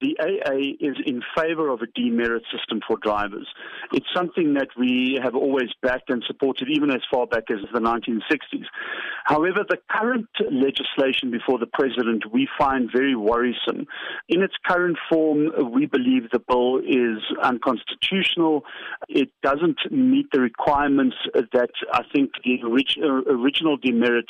The AA is in favor of a demerit system for drivers. It's something that we have always backed and supported even as far back as the 1960s. However, the current legislation before the president we find very worrisome. In its current form, we believe the bill is unconstitutional. It doesn't meet the requirements that I think the original demerit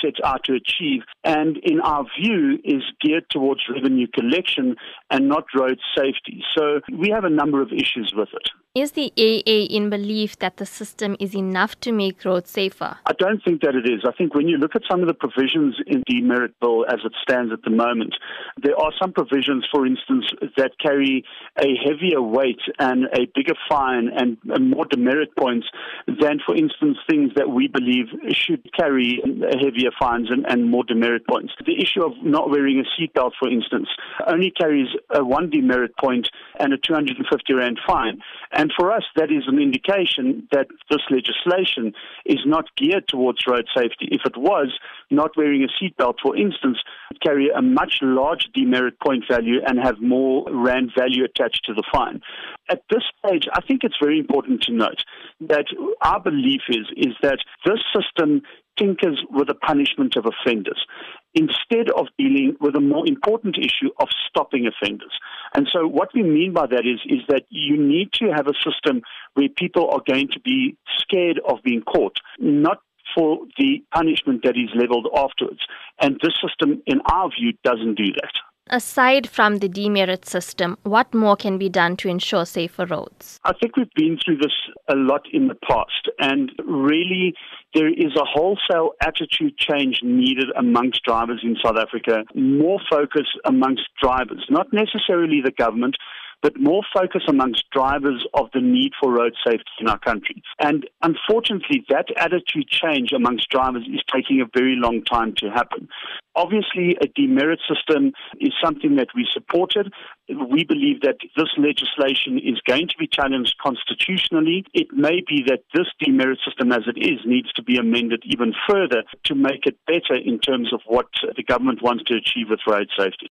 sets out to achieve, and in our view, is geared towards revenue collection and not road safety. So we have a number of issues with it. Is the AA in belief that the system is enough to make roads safer? I don't think that it is. I think when you look at some of the provisions in the merit bill as it stands at the moment, there are some provisions, for instance, that carry a heavier weight and a bigger fine and, more demerit points than, for instance, things that we believe should carry heavier fines and, and more demerit points. The issue of not wearing a seatbelt, for instance, only carries a one demerit point and a 250 rand fine. And for us, that is an indication that this legislation is not geared towards road safety. If it was, not wearing a seatbelt, for instance, would carry a much larger demerit point value and have more rand value attached to the fine. At this stage, I think it's very important to note that our belief is, is that this system tinkers with the punishment of offenders instead of dealing with a more important issue of stopping offenders. And so what we mean by that is, is that you need to have a system where people are going to be scared of being caught, not for the punishment that is leveled afterwards. And this system, in our view, doesn't do that. Aside from the demerit system, what more can be done to ensure safer roads? I think we've been through this a lot in the past, and really there is a wholesale attitude change needed amongst drivers in South Africa, more focus amongst drivers, not necessarily the government, but more focus amongst drivers of the need for road safety in our country. And unfortunately, that attitude change amongst drivers is taking a very long time to happen. Obviously, a demerit system is something that we supported. We believe that this legislation is going to be challenged constitutionally. It may be that this demerit system as it is needs to be amended even further to make it better in terms of what the government wants to achieve with road safety.